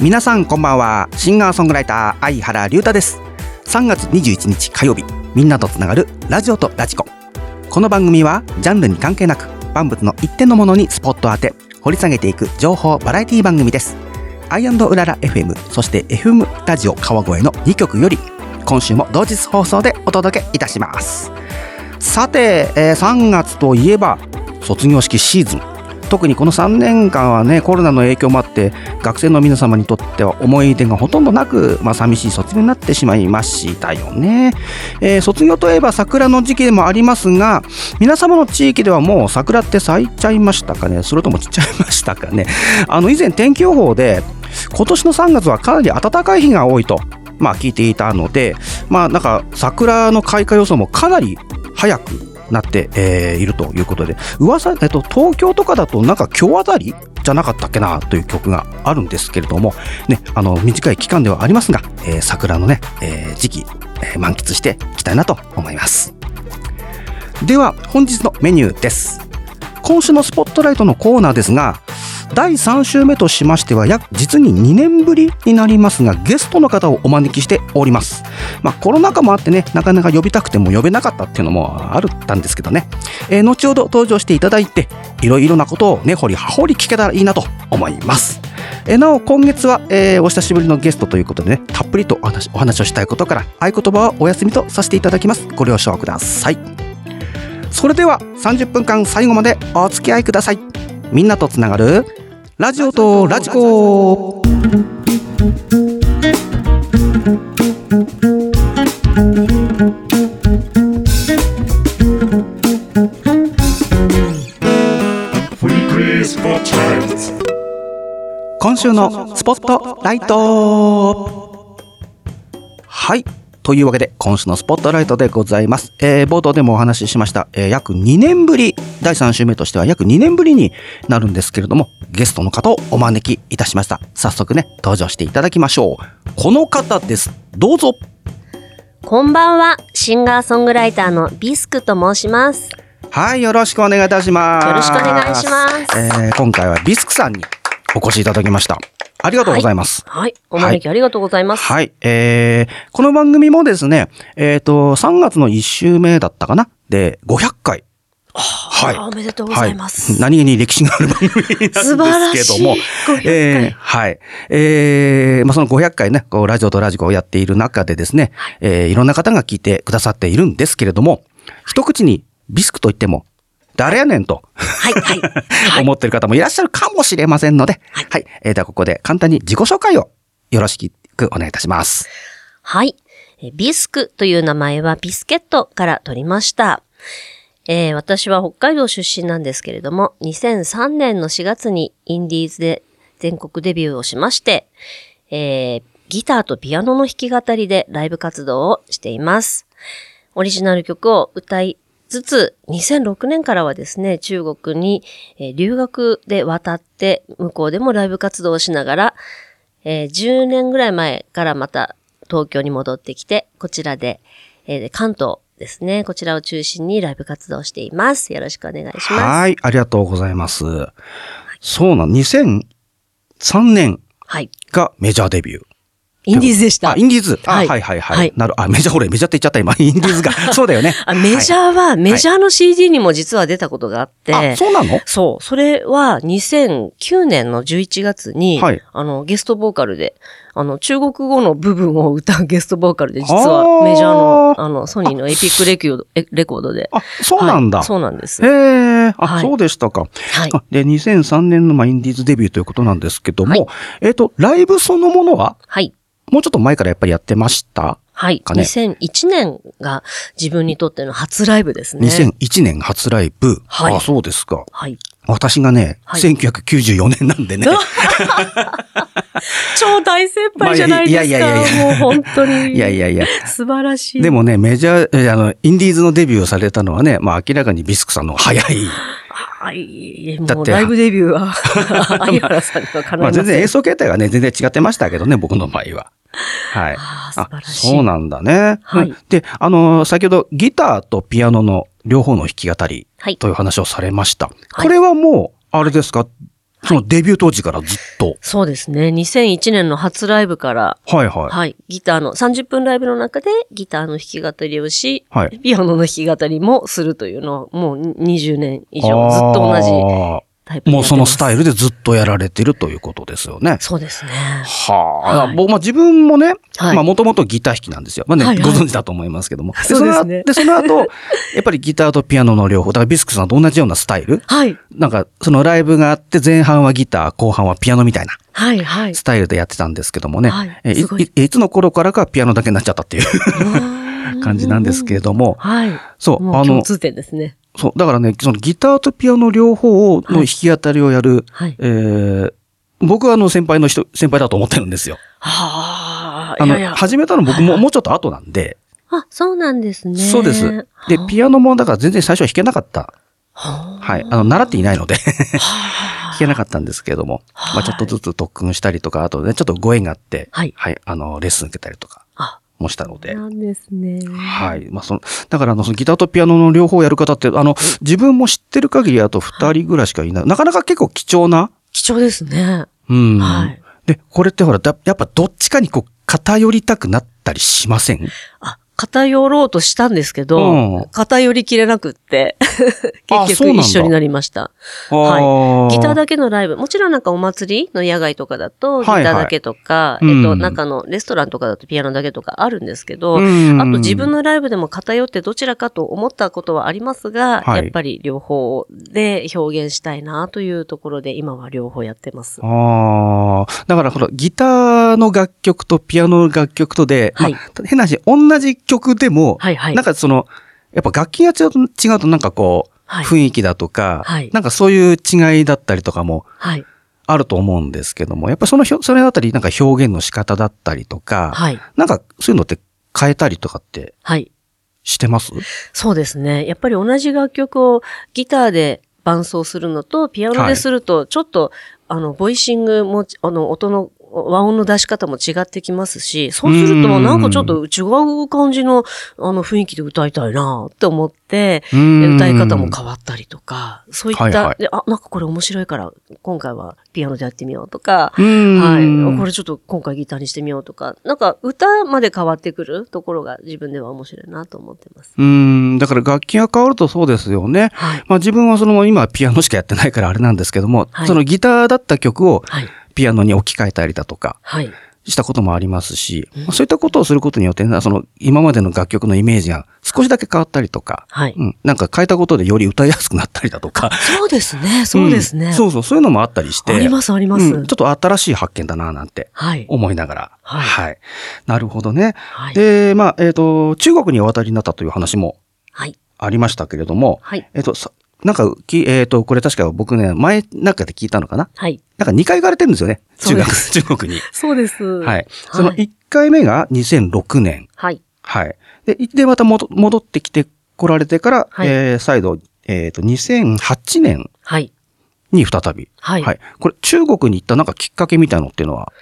皆さんこんばんは。シンガーソングライター相原龍太です。3月21日火曜日みんなとつながるラジオとラジコ。この番組はジャンルに関係なく万物の一点のものにスポットを当て掘り下げていく情報バラエティ番組です。アイうらら FM そして FM ラジオ川越の2曲より今週も同日放送でお届けいたします。さて、えー、3月といえば卒業式シーズン。特にこの3年間はねコロナの影響もあって学生の皆様にとっては思い出がほとんどなく、まあ、寂しい卒業になってしまいましたよね、えー、卒業といえば桜の時期でもありますが皆様の地域ではもう桜って咲いちゃいましたかね？それとも散っちゃいましたかね？あの以前天気予報で今年の3月はかなり暖かい日が多いとまあ聞いていたのでまあなんか桜の開花予想もかなり早くなって、えー、いるということで、噂、えっと、東京とかだとなんか今日あたりじゃなかったっけなという曲があるんですけれども、ね、あの、短い期間ではありますが、えー、桜のね、えー、時期、えー、満喫していきたいなと思います。では、本日のメニューです。今週のスポットライトのコーナーですが、第3週目としましては約実に2年ぶりになりますがゲストの方をお招きしております、まあ、コロナ禍もあってねなかなか呼びたくても呼べなかったっていうのもあるったんですけどね、えー、後ほど登場していただいていろいろなことを根、ね、掘り葉掘り聞けたらいいなと思います。えなお今月は、えー、お久しぶりのゲストということでねたっぷりとお話お話をしたいことから合言葉はお休みとさせていただきます。ご了承ください。それでは30分間最後までお付き合いください。みんなとつながるラジオとラジコ。今週のスポットライト。はい。というわけで、今週のスポットライトでございます。えー、冒頭でもお話ししました、えー、約2年ぶり、第3週目としては約2年ぶりになるんですけれども、ゲストの方をお招きいたしました。早速ね、登場していただきましょう。この方です。どうぞ。こんばんは、シンガーソングライターのビスクと申します。はい、よろしくお願いいたします。よろしくお願いします。えー、今回はビスクさんにお越しいただきました。ありがとうございます。はい。はい、お招きありがとうございます。はい。えー、この番組もですね、えっ、ー、と、3月の1週目だったかな？で、500回。はい。おめでとうございます。はい、何気に歴史がある番組なんですけども。えー、はい。えー、まあ、その500回ね、こう、ラジオとラジコをやっている中でですね、はい、えー、いろんな方が聞いてくださっているんですけれども、一口にビスクといっても、誰やねんと。はい、はい。思ってる方もいらっしゃるかもしれませんので、はい。はい、えー、ではここで簡単に自己紹介をよろしくお願いいたします。はい。ビスクという名前はビスケットから取りました。えー、私は北海道出身なんですけれども、2003年の4月にインディーズで全国デビューをしまして、えー、ギターとピアノの弾き語りでライブ活動をしています。オリジナル曲を歌いつつ、2006年からはですね、中国に、え留学で渡って、向こうでもライブ活動をしながら、えー、10年ぐらい前からまた東京に戻ってきて、こちらで、えー、関東ですね、こちらを中心にライブ活動をしています。よろしくお願いします。はい、ありがとうございます。はい、そうなん、2003年がメジャーデビュー。インディーズでした。あ、インディーズ。はい、はいはいはい。なる、あ、メジャー、ほれ、メジャーって言っちゃった今、インディーズが。そうだよね。あ、メジャーは、メジャーの CD にも実は出たことがあって。あ、そうなの？そう。それは2009年の11月に、はい、あの、ゲストボーカルで、あの、中国語の部分を歌うゲストボーカルで、実はメジャーの、あの、ソニーのエピックレキューレコードで。あ、そうなんだ。そうなんです。へえ、あ、そうでしたか。はい。で、2003年の、まあ、インディーズデビューということなんですけども、えっと、ライブそのものは？はい。もうちょっと前からやっぱりやってました？はい。2001年が自分にとっての初ライブですね。2001年初ライブ？はい。あ、そうですか。はい。私がね、はい1994年なんでね。超大先輩じゃないですか。まあいやいやいやいやもう本当に。いやいやいや。素晴らしい。でもね、メジャー、えあの、インディーズのデビューをされたのはね、まあ明らかにビスクさんの早い。はい、だってもうライブデビューは、相原さんにはかないまあ全然演奏形態がね、全然違ってましたけどね、僕の場合は。はい。ああ素晴らしいそうなんだね。はいうんで、あの、先ほどギターとピアノの両方の弾き語りはいという話をされました。はいこれはもう、あれですか、そのデビュー当時からずっと。そうですね。2001年の初ライブから、はいはい。はい、ギターの、30分ライブの中でギターの弾き語りをし、はいピアノの弾き語りもするというのを、もう20年以上ずっと同じあタイプーもうそのスタイル。ルでずっとやられてるということですよね。そうですね。はあ、はい僕、まあ自分もね、はいまあもともとギター弾きなんですよ。まあね、はいはいご存知だと思いますけども。でそので、その後、やっぱりギターとピアノの両方、だからビスクさんと同じようなスタイル？はい。なんか、そのライブがあって、前半はギター、後半はピアノみたいなはい、はい。スタイルでやってたんですけどもね。はいえいいいいつの頃からかピアノだけになっちゃったっていう 感じなんですけれども。はい。そうあの、共通点ですね。そう、だからね、そのギターとピアノ両方の弾き語りをやる、はい。えー僕はあの先輩の人、先輩だと思ってるんですよ。はあ、あの、いやいや。始めたの僕ももうちょっと後なんで、あ、そうなんですね。そうです。で、ピアノもだから全然最初は弾けなかった。ははい。あの、習っていないので、あ 弾けなかったんですけれども、はいまあちょっとずつ特訓したりとか、あとね、ちょっとご縁があって、はい。あの、レッスン受けたりとか。あ、もしたので、なんですね。はい。まあ、その、だから、あの、そのギターとピアノの両方やる方って、あの、自分も知ってる限りあと二人ぐらいしかいない。なかなか結構貴重な。貴重ですね。うん。はいで、これってほら、だやっぱどっちかにこう、偏りたくなったりしません？あ、偏ろうとしたんですけど、うん偏りきれなくって、あ結そうなんだ局一緒になりました。はい。ギターだけのライブ、もちろんなんかお祭りの野外とかだと、ギタはいはいーだけとか、うんえっと、中のレストランとかだとピアノだけとかあるんですけど、うんあと自分のライブでも偏ってどちらかと思ったことはありますが、はいやっぱり両方で表現したいなというところで、今は両方やってます。ああ。だから、ほら、ギターの楽曲とピアノの楽曲とで、はいまあ、変な話、同じ曲でも、はいはいなんかその、やっぱ楽器が違うと違うとなんかこう、はい雰囲気だとか、はいなんかそういう違いだったりとかもはい。あると思うんですけども、やっぱそのひょ、それだったり、なんか表現の仕方だったりとか、はい。なんかそういうのって変えたりとかってはい。してます？そうですね。やっぱり同じ楽曲をギターで伴奏するのと、ピアノですると、ちょっと、あの、ボイシングも、あの、音の、和音の出し方も違ってきますし、そうすると、うんなんかちょっと違う感じの、あの、雰囲気で歌いたいなって思って、歌い方も変わったりとか、そういった、はいはいであ、なんかこれ面白いから、今回はピアノでやってみようとか、はい。これちょっと今回ギターにしてみようとか、なんか歌まで変わってくるところが自分では面白いなと思ってます。うーん、だから楽器が変わるとそうですよね。はい。まあ自分はその今ピアノしかやってないからあれなんですけども、はいそのギターだった曲をはい。ピアノに置き換えたりだとかはい。したこともありますし、まあそういったことをすることによってね、その今までの楽曲のイメージが少しだけ変わったりとか、はい。うん、なんか変えたことでより歌いやすくなったりだとか。そうですね。そうですね。んそうそう、そういうのもあったりして。あります、あります。うんちょっと新しい発見だな、なんてはい。思いながら。はいなるほどね。はい。で、まあ、えっ、と、中国にお渡りになったという話もはい。ありましたけれども、はい。えっ、と、さなんか、きえっ、と、これ確か僕ね、前なんかで聞いたのかな？はい。なんか2回行かれてるんですよね。中学、中国に。そうです。は。はいその1回目が2006年。はい。はい。で、で、また戻戻ってきて来られてから、はいえー再度、えっ、と、2008年はい。に再び。はいはい。これ、中国に行ったなんかきっかけみたいのっていうのは？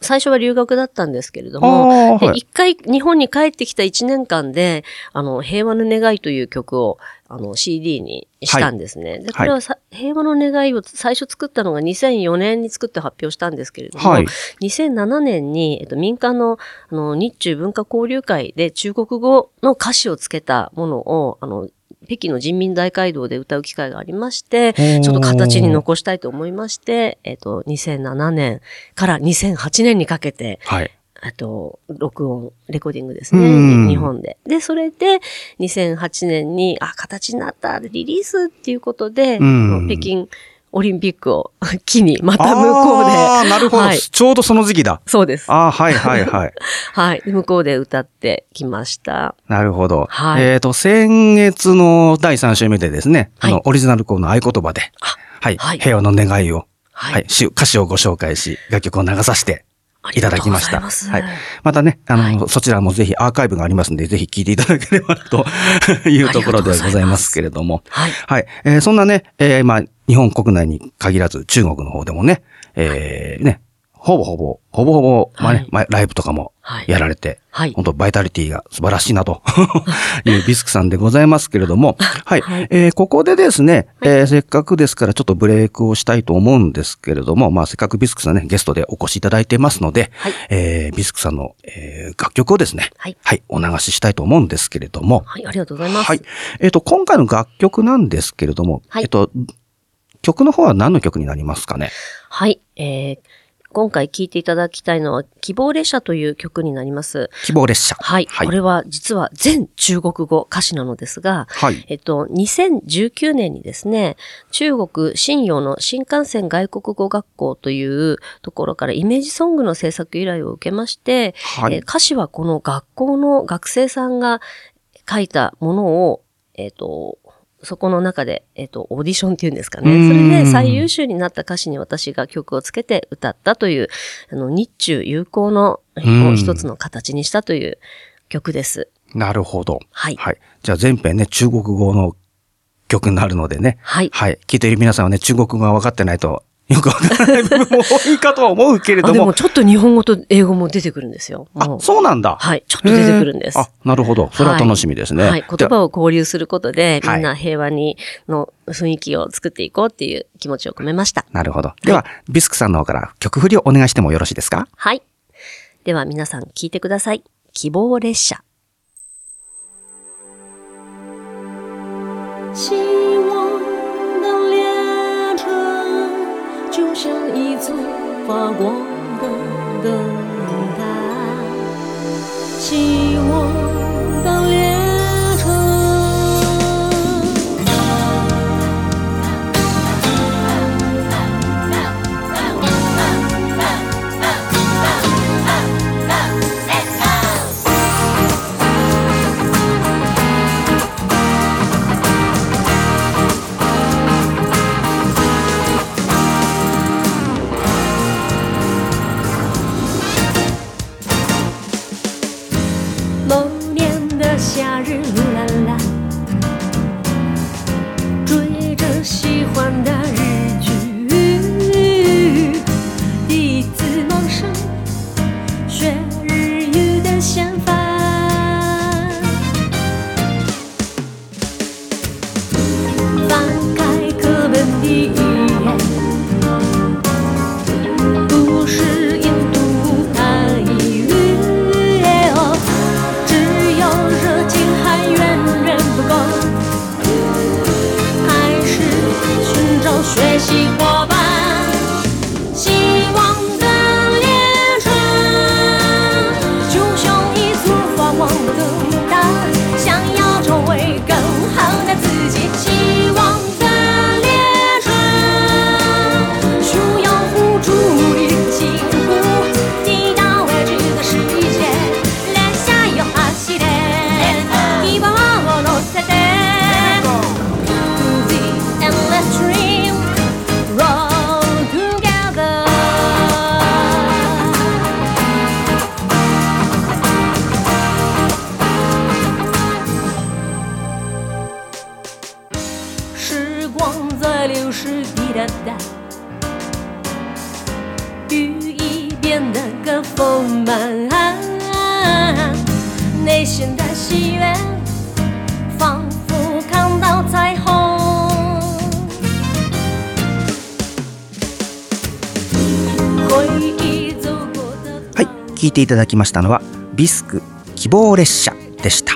最初は留学だったんですけれどあも、ーはい。回日本に帰ってきた一年間で、あの、平和の願いという曲を、あの、CD にしたんですね。で、これはさ、平和の願いを最初作ったのが2004年に作って発表したんですけれども、はい。2007年に、えっと、民間の、あの、日中文化交流会で中国語の歌詞をつけたものを、あの、北京の人民大会堂で歌う機会がありまして、ーちょっと形に残したいと思いまして、えっと、2007年から2008年にかけて、はい。えっと、録音、レコーディングですうんね。日本で。で、それで、2008年に、あ、形になった、リリースっていうことで、うん北京オリンピックを機に、また向こうで、ああ、なるほど、はいちょうどその時期だ。そうです。ああ、はいはいはい。はい。で向こうで歌ってきました。なるほど。はいえっ、と、先月の第3週目でですね、はいあの、オリジナルコーの合言葉で、はい、はい平和の願いを、はい歌詞をご紹介し、楽曲を流させていただきました。ますはい。またね、あの、そちらもぜひアーカイブがありますので、ぜひ聞いていただければと いうところでございますけれども。はい。はい。えーそんなね、えーまあ、日本国内に限らず中国の方でもね、えーね、ほぼほぼ、ほぼほぼ、まあねはい。まあライブとかもはい。やられて、はい。本当バイタリティが素晴らしいなと。いうビスクさんでございますけれども、はい。はい。えーここでですね、えーせっかくですからちょっとブレイクをしたいと思うんですけれども、まあせっかくビスクさんね、ゲストでお越しいただいてますので、はい。えービスクさんの、えー楽曲をですね、はい。はい、お流ししたいと思うんですけれども、はい、ありがとうございます。はい。えっ、と、今回の楽曲なんですけれども、はい。えっ、と、曲の方は何の曲になりますかね？はい。えー今回聴いていただきたいのは、希望列車という曲になります。希望列車。はい。はい。これは実は全中国語歌詞なのですが、はい。えっと、2019年にですね、中国新陽の新幹線外国語学校というところからイメージソングの制作依頼を受けまして、はいえー歌詞はこの学校の学生さんが書いたものを、えっと、そこの中で、えっ、と、オーディションっていうんですかね。それで最優秀になった歌詞に私が曲をつけて歌ったという、あの、日中友好のうん一つの形にしたという曲です。なるほど。はいはい。じゃあ全編ね、中国語の曲になるのでね。はい。はい。聞いている皆さんはね、中国語が分かってないと、よくわからない部分も多いかとは思うけれあ、ども。でもちょっと日本語と英語も出てくるんですよ。あそうなんだ。はい。ちょっと出てくるんです。あ、なるほど。それは楽しみですね。はい。言葉を交流することで、はいみんな平和に、の雰囲気を作っていこうっていう気持ちを込めました。なるほど。では、ビスクさんの方から曲振りをお願いしてもよろしいですか？はい。では皆さん聞いてください。希望列車。一座发光的灯塔，希望聴いていただきましたのは、ビスク希望列車でした。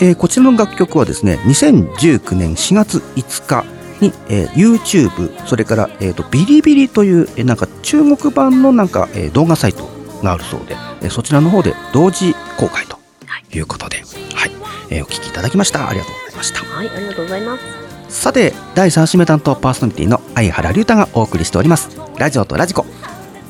えーこちらの楽曲はですね、2019年4月5日に、えー YouTube、それから、えーとビリビリという、えーなんか中国版のなんか、えー動画サイトがあるそうで、えーそちらの方で同時公開ということで、はい。えーお聴きいただきました。ありがとうございました。はい、ありがとうございます。さて、第3週目担当パーソナリティの相原龍太がお送りしております。ラジオとラジコ。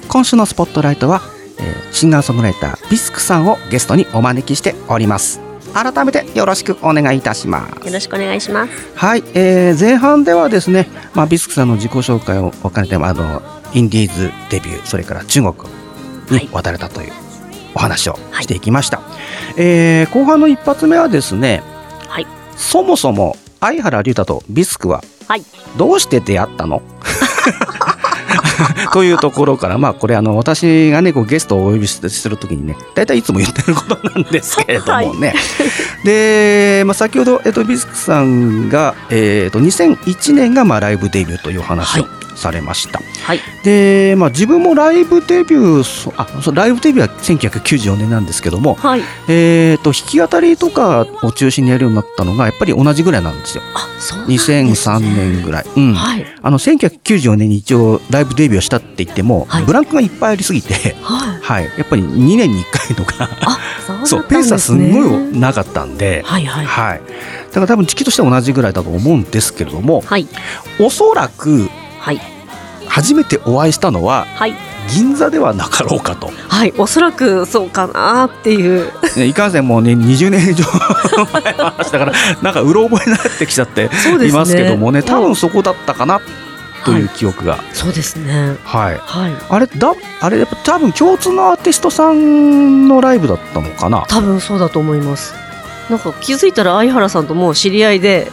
今週のスポットライトは、えーシンガーソングライタービスクさんをゲストにお招きしております。改めてよろしくお願いいたします。よろしくお願いします。はい、えー前半ではですね、まあ、ビスクさんの自己紹介を兼ねて、あの、インディーズデビュー、それから中国に渡れたというお話をしていきました。えー後半の一発目はですね、はい。そもそも相原龍太とビスクははい。どうして出会ったの？というところから、まあこれあの私がね、こうゲストをお呼びするときにね、大体いつも言ってることなんですけれどもね。で、まあ先ほど、えっと、ビスクさんが、えっと、2001年がまあライブデビューというお話をはいされました。はい。で、まあ自分もライブデビュー、そあ、そうライブデビューは1994年なんですけども、はい。えっと、弾き語りとかを中心にやるようになったのが、やっぱり同じぐらいなんですよ。あ、そうなんですね。2003年ぐらい。うん。はい。あの1994年に一応ライブデビューをしたって言っても、はいブランクがいっぱいありすぎて、はい。はい、やっぱり2年に1回とか、あ、そうね。そうペースはすんごいなかったんで、はいはい。はい、だから多分時期としては同じぐらいだと思うんですけれども、はい。おそらくはい。初めてお会いしたのははい。銀座ではなかろうかと。はい。おそらくそうかなっていう。ねいかんせんもうね20年以上前の話だから なんかうろ覚えになってきちゃっていますけどもね多分そこだったかなという記憶が、そうですね。はい、はい。あれだあれやっぱ多分共通のアーティストさんのライブだったのかな？多分そうだと思います。なんか気づいたら相原さんともう知り合いで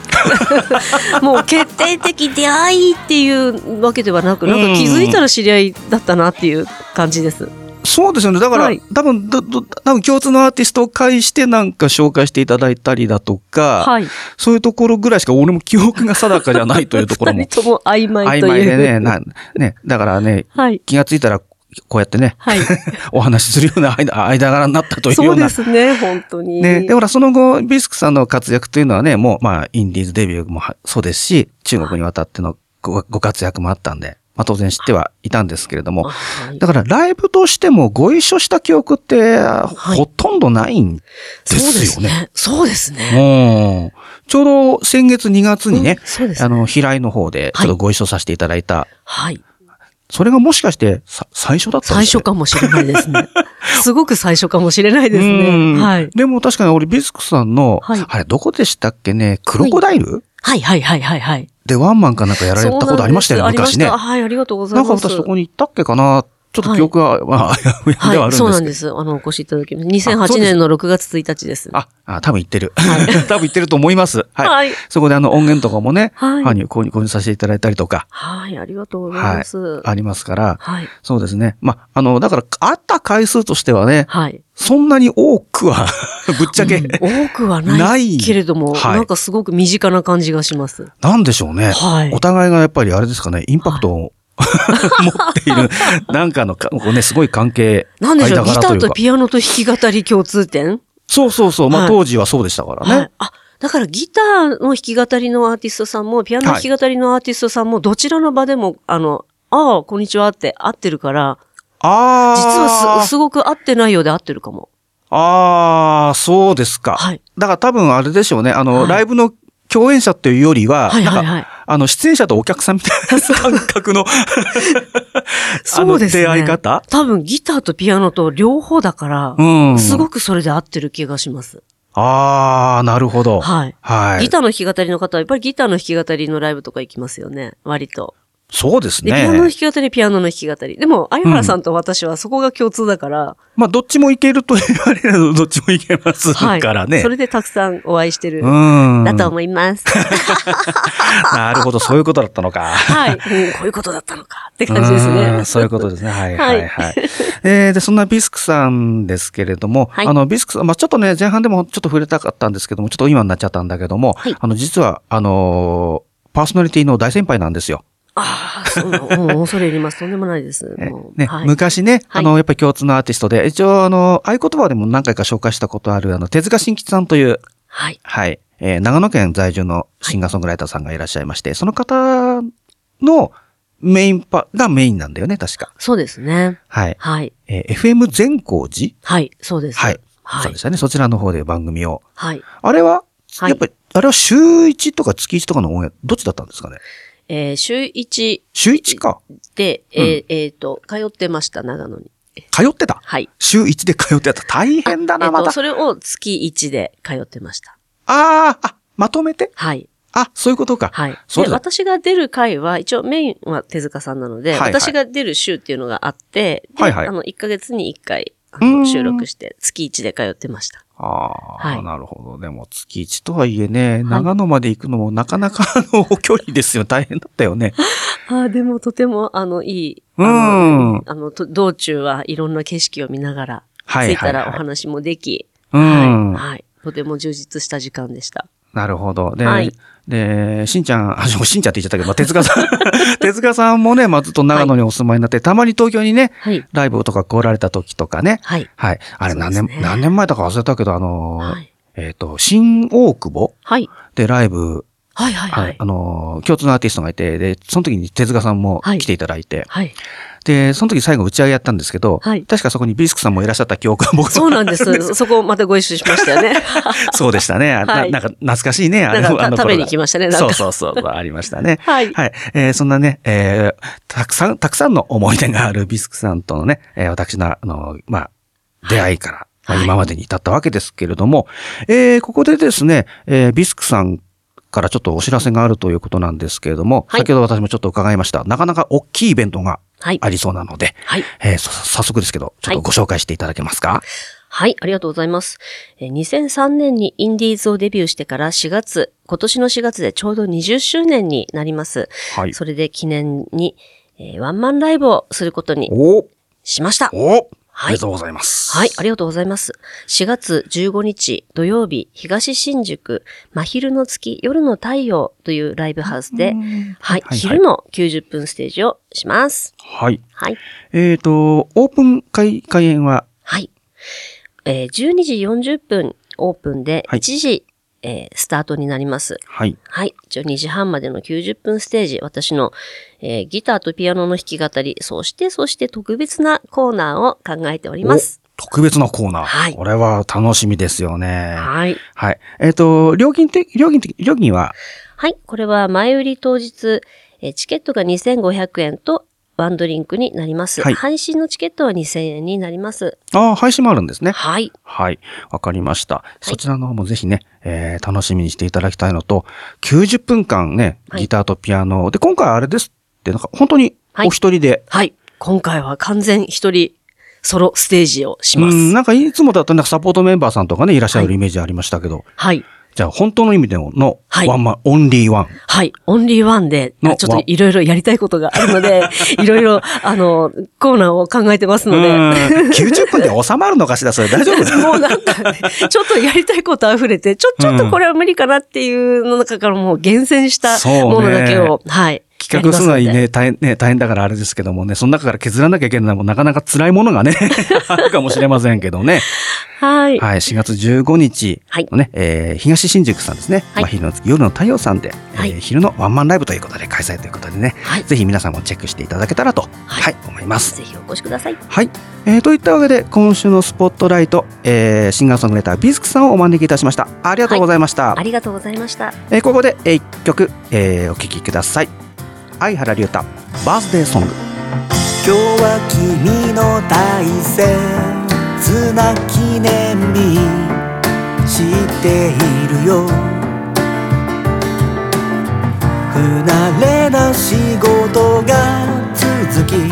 もう決定的出会いっていうわけではなくなんか気づいたら知り合いだったなっていう感じです。そうですよねだから、はい多分多分共通のアーティストを介してなんか紹介していただいたりだとか、はい。そういうところぐらいしか俺も記憶が定かじゃないというところも 二人とも曖昧曖という。昧でねなねだからねはい。気がついたらこうやってねはい。お話しするような間間柄になったというそうようなですね、本当に。ね、で、ほら、その後、ビスクさんの活躍というのはね、もう、まあ、インディーズデビューもはそうですし、中国に渡ってのごご活躍もあったんで、まあ、当然知ってはいたんですけれども、はいだから、ライブとしてもご一緒した記憶って、ほとんどないんですよね。そうですね。うんちょうど先月2月にねうん、ねあの、平井の方で、ちょっとご一緒させていただいた、はい。それがもしかして、さ最初だった最初かもしれないですね。すごく最初かもしれないですうんね。はい。でも確かに俺、ビスクさんの、はいあれ、どこでしたっけね、クロコダイル、はいはいはいはいはい。で、ワンマンかなんかやられたことありましたよね、昔ね。はい、ありがとうございなんかます。私そこに行ったっけかなちょっと記憶が、まあ、あやふやではあるんはい、ですけど。そうなんです。あの、お越しいただきました。あそう2008です年の6月1日です。あ、あ、多分行ってる。多分行ってると思います。はい。はいそこであの音源とかもね、はいはい、購入購入させていただいたりとか、はい、ありがとうございはいます。、ありますから、はい。そうですね。まあ、あの、だから、会った回数としてはね、はい。そんなに多くは、ぶっちゃけ、うん多くはないけれども、はいなんかすごく身近な感じがします。なんでしょうね。はいお互いがやっぱりあれですかね、インパクトを、持っている、なんかのか、こうね、すごい関係、なんでしょう、ギターとピアノと弾き語り共通点そうそうそう。まあ、はい当時はそうでしたからね。はい。あ、だからギターの弾き語りのアーティストさんも、ピアノ弾き語りのアーティストさんも、どちらの場でも、あの、ああ、こんにちはって合ってるから、ああ。実はす、すごく合ってないようで合ってるかも。ああ、そうですか。はいだから多分あれでしょうね。あの、はいライブの共演者っていうよりは、はいはいはいあの、出演者とお客さんみたいな 感覚の、あの、そうですね。出会い方？多分ギターとピアノと両方だから、うん。すごくそれで合ってる気がします。ああ、なるほど。はい。はい。ギターの弾き語りの方は、やっぱりギターの弾き語りのライブとか行きますよね。割と。そうですで、ピアノの弾ね。き語り、ピアノの弾き語り。でも、相原さんと私はそこが共通だから、まあ、どっちもいけると言われると、どっちもいけますはい。からね。それでたくさんお会いしてる。うん。だと思います。なるほど、そういうことだったのか。はい、うん。こういうことだったのかって感じですうねん。そういうことですね。はい、ははいい、はい。えーで、そんなビスクさんですけれども、はいあの、ビスクさん、まあちょっとね、前半でもちょっと触れたかったんですけども、ちょっと今になっちゃったんだけども、はいあの、実は、あのーパーソナリティの大先輩なんですよ。ああ、そう、もう恐れ入ります。とんでもないです。ね、はい、昔ね、はいあの、やっぱり共通のアーティストで、一応、あの、合言葉でも何回か紹介したことある、あの、手塚新吉さんという、はい。はい、えー長野県在住のシンガーソングライターさんがいらっしゃいまして、その方のメインパ、がメインなんだよね、確か。そうですね。はい。はい。えー FM 善光寺？はい。そうです。はい。はいそうで。したね。そちらの方で番組を。はい。あれは、はいやっぱり、あれは週1とか月1とかのオンエア、どっちだったんですかね？えー週1週1か。で、えーえーと、通ってました、長野に。通ってた？はい。週1で通ってた。大変だな、また。えっと、それを月1で通ってました。ああ、あ、まとめて？はい。あ、そういうことか。はい。で、そうだ。私が出る回は、一応メインは手塚さんなので、はいはい私が出る週っていうのがあって、ではいはいあの、1ヶ月に1回、あの収録して、月1で通ってました。ああ、はいなるほど。でも月1とはいえね、長野まで行くのもなかなかの距離ですよ。大変だったよね。ああ、でもとても、あの、いい、うあんの、あのと道中はいろんな景色を見ながら、はい着いたらお話もでき、うんはい。はい。とても充実した時間でした。なるほど。で、はいで、しんちゃん、あ、しんちゃんって言っちゃったけど、まあ、手塚さん、手塚さんもね、まあ、ずっと長野にお住まいになって、たまに東京にね、はい。ライブとか来られた時とかね。はい。はい。あれ何年、ね何年前だか忘れたけど、あのーはい。えっ、と、新大久保はい。でライブ、はい。はい。あはい。あのー共通のアーティストがいて、で、その時に手塚さんもはい来ていただいて、はい。で、その時最後打ち上げやったんですけど、はい確かそこにビスクさんもいらっしゃった記憶が僕はそうなんです。そこまたご一緒しましたよね。そうでしたね。あはいななんか懐かしいね。あのあの食べに行きましたねそうそうそう。ありましたね。はいはい。えーそんなね、えーたくさん、たくさんの思い出があるビスクさんとのね、えー私の、あの、まあ、出会いから、まあはい今までに至ったわけですけれども、えーここでですね、えービスクさんからちょっとお知らせがあるということなんですけれども、はい先ほど私もちょっと伺いました。なかなか大きいイベントがはいありそうなので、はい。えーそ早速ですけど、ちょっとご紹介していただけますか、はい、ありがとうございます。えー2003年にインディーズをデビューしてから4月、今年の4月でちょうど20周年になります。はい。それで記念に、えーワンマンライブをすることにおしました。おはいありがとうございます。はい、ありがとうございます。4月15日土曜日、東新宿、真昼の月、夜の太陽というライブハウスで、はい、はい昼の90分ステージをします。はい。はい。えっ、と、オープン会、開演は、はい。えー12時40分オープンで、はい1時、えースタートになります。はい。はい。12時半までの90分ステージ、私の、えーギターとピアノの弾き語り、そして、そして特別なコーナーを考えております。お特別なコーナー。はいこれは楽しみですよね。はい。はい。えっ、と、料金的、料金的、料金は、はい。これは前売り当日、えーチケットが2500円とワンドリンクになります。はい配信のチケットは2000円になります。ああ、配信もあるんですね。はい。はい。わかりました。そちらの方もぜひね、えー楽しみにしていただきたいのと、90分間ね、はいギターとピアノ。で、今回あれですって、なんか本当にお一人で、はい。今回は完全一人ソロステージをします。うん、なんかいつもだとなんかサポートメンバーさんとかね、いらっしゃるイメージありましたけど、はい。じゃあ本当の意味での、のはいワンマン、オンリーワン。はい。オンリーワンで、のちょっといろいろやりたいことがあるので、いろいろ、あの、コーナーを考えてますので、うん90分で収まるのかしらそれ大丈夫 もうなんかね、ちょっとやりたいこと溢れて、ちょ、ちょっとこれは無理かなっていうの中からもう厳選したものだけを、はい。企画するのにね、大変、ね、大変だからあれですけどもね、その中から削らなきゃいけないのもなかなか辛いものがね、あるかもしれませんけどね。はい。はい、4月15日のね、えー東新宿さんですね。はいまあ昼の月、夜の太陽さんで、はいえー昼のワンマンライブということで開催ということでね、はいぜひ皆さんもチェックしていただけたらと、は、はいい思います。ぜひお越しください。はい。えーといったわけで、今週のスポットライト、えーシンガーソングライタービスクさんをお招きいたしました。ありがとうございました。ありがとうございました。えーここで、えー一曲、えーお聴きください。相原龍太、バースデーソング。今日は君の大切な記念日しているよ不慣れな仕事が続き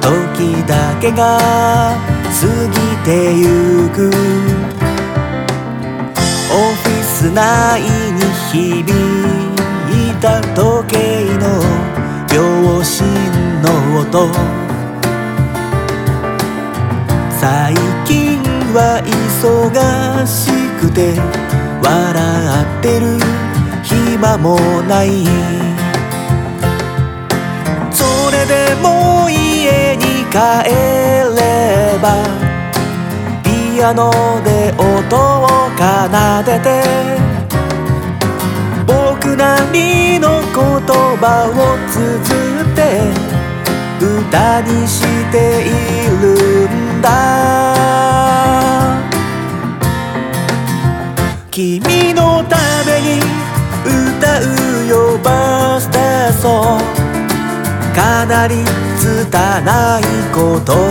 時だけが過ぎてゆくオフィス内に響いた時計の秒針の音最近は忙しくて笑ってる暇もないそれでも家に帰ればピアノで音を奏でて僕なりの言葉を綴って歌にしているんだ。君のために歌うよバースデーソ。ンかなり拙い言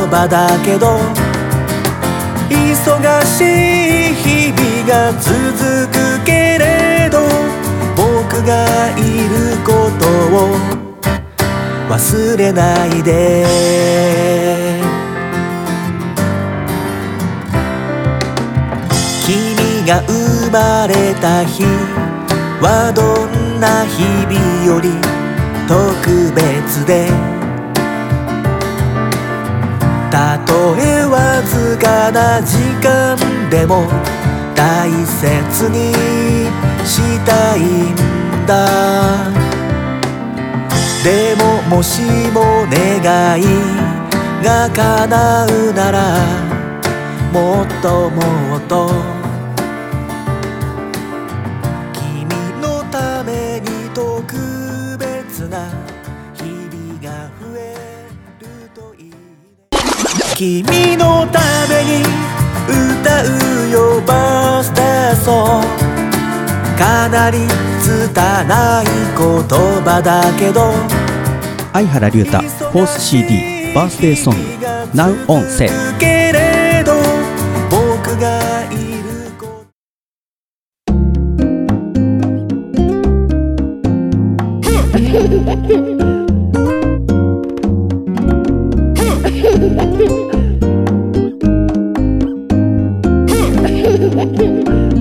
葉だけど忙しい日々が続くけどがいることを忘れないで。君が生まれた日はどんな日々より特別で。たとえわずかな時間でも大切にしたいんだ。でももしも願いが叶うならもっともっと君のために特別な日々が増えるといい君のために歌うよバースデーソ。ングかなり拙い言葉だけど。相原龍太フォース CD バースデーソング Now on Sale けれど僕がいる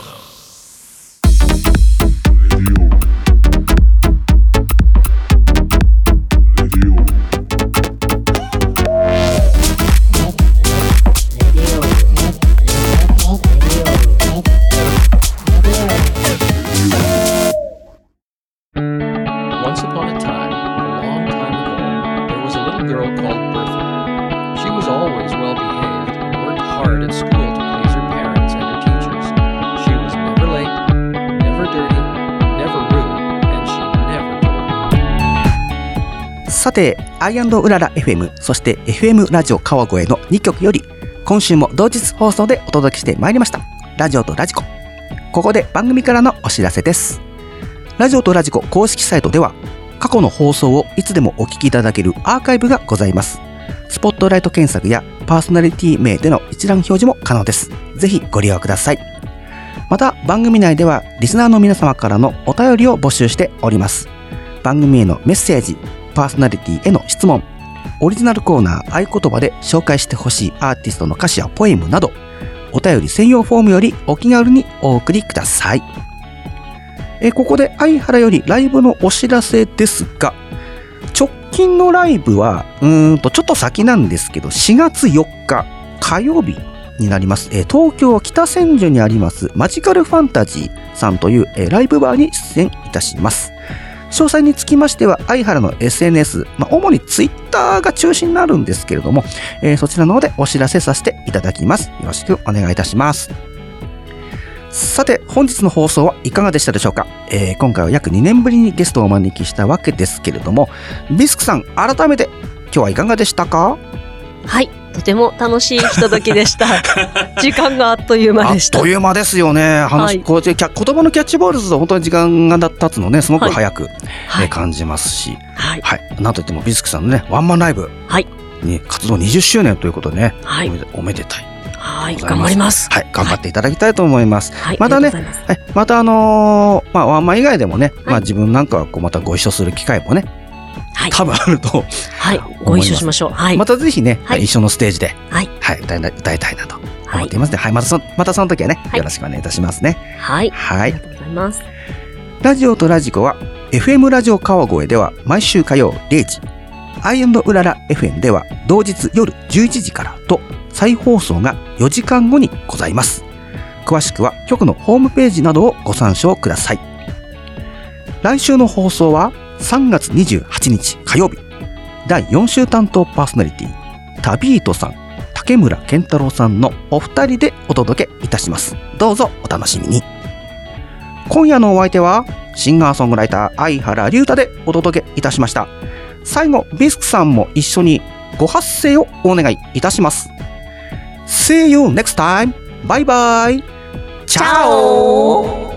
て、アイうらら FM、そして FM ラジオ川越の2曲より、今週も同日放送でお届けしてまいりました。ラジオとラジコ。ここで番組からのお知らせです。ラジオとラジコ公式サイトでは、過去の放送をいつでもお聞きいただけるアーカイブがございます。スポットライト検索やパーソナリティ名での一覧表示も可能です。ぜひご利用ください。また、番組内ではリスナーの皆様からのお便りを募集しております。番組へのメッセージ、パーソナリティへの質問、オリジナルコーナー合言葉で紹介してほしいアーティストの歌詞やポエムなど、お便り専用フォームよりお気軽にお送りください。えここで相原よりライブのお知らせですが、直近のライブは、うーんと、ちょっと先なんですけど、4月4日火曜日になります。え東京北千住にありますマジカルファンタジーさんという、えライブバーに出演いたします。詳細につきましては、相原の SNS、まあ、主にツイッターが中心になるんですけれども、えーそちらの方でお知らせさせていただきます。よろしくお願いいたします。さて、本日の放送はいかがでしたでしょうか、えー今回は約2年ぶりにゲストをお招きしたわけですけれども、ビスクさん、改めて今日はいかがでしたか？はい。とても楽しいひとときでした。時間があっという間あっでした。という間ですよね。話、はいこうやってキャ言葉のキャッチボールすると本当に時間が経つのね、すごく早く、はい。えー感じますし、はい。はい。なんといってもビスクさんのね、ワンマンライブはい。に活動20周年ということでね、はいおめでたい。はい。頑張ります。はい。頑張っていただきたいと思います。はい。またねはい、またあのーまあワンマン以外でもね、まあ自分なんかはこうまたご一緒する機会もね、はい。多分あると、はい。ご一緒しましょう。はい。またぜひね、はい一緒のステージで、はい。はい、歌いたいなとはい思ってい。ますね。はい、またそまたその時はね、はいよろしくお願いいたしますね。はい。あはいりが。とうございます。ラジオとラジコは FM ラジオ川越では毎週火曜0時、アイうらら FM では同日夜11時からと再放送が4時間後にございます。詳しくは局のホームページなどをご参照ください。来週の放送は3月28日火曜日、第4週担当パーソナリティ、タビートさん、竹村健太郎さんのお二人でお届けいたします。どうぞお楽しみに。今夜のお相手は、シンガーソングライター、相原龍太でお届けいたしました。最後、ビスクさんも一緒にご発声をお願いいたします。See you next time! バイバイチャオ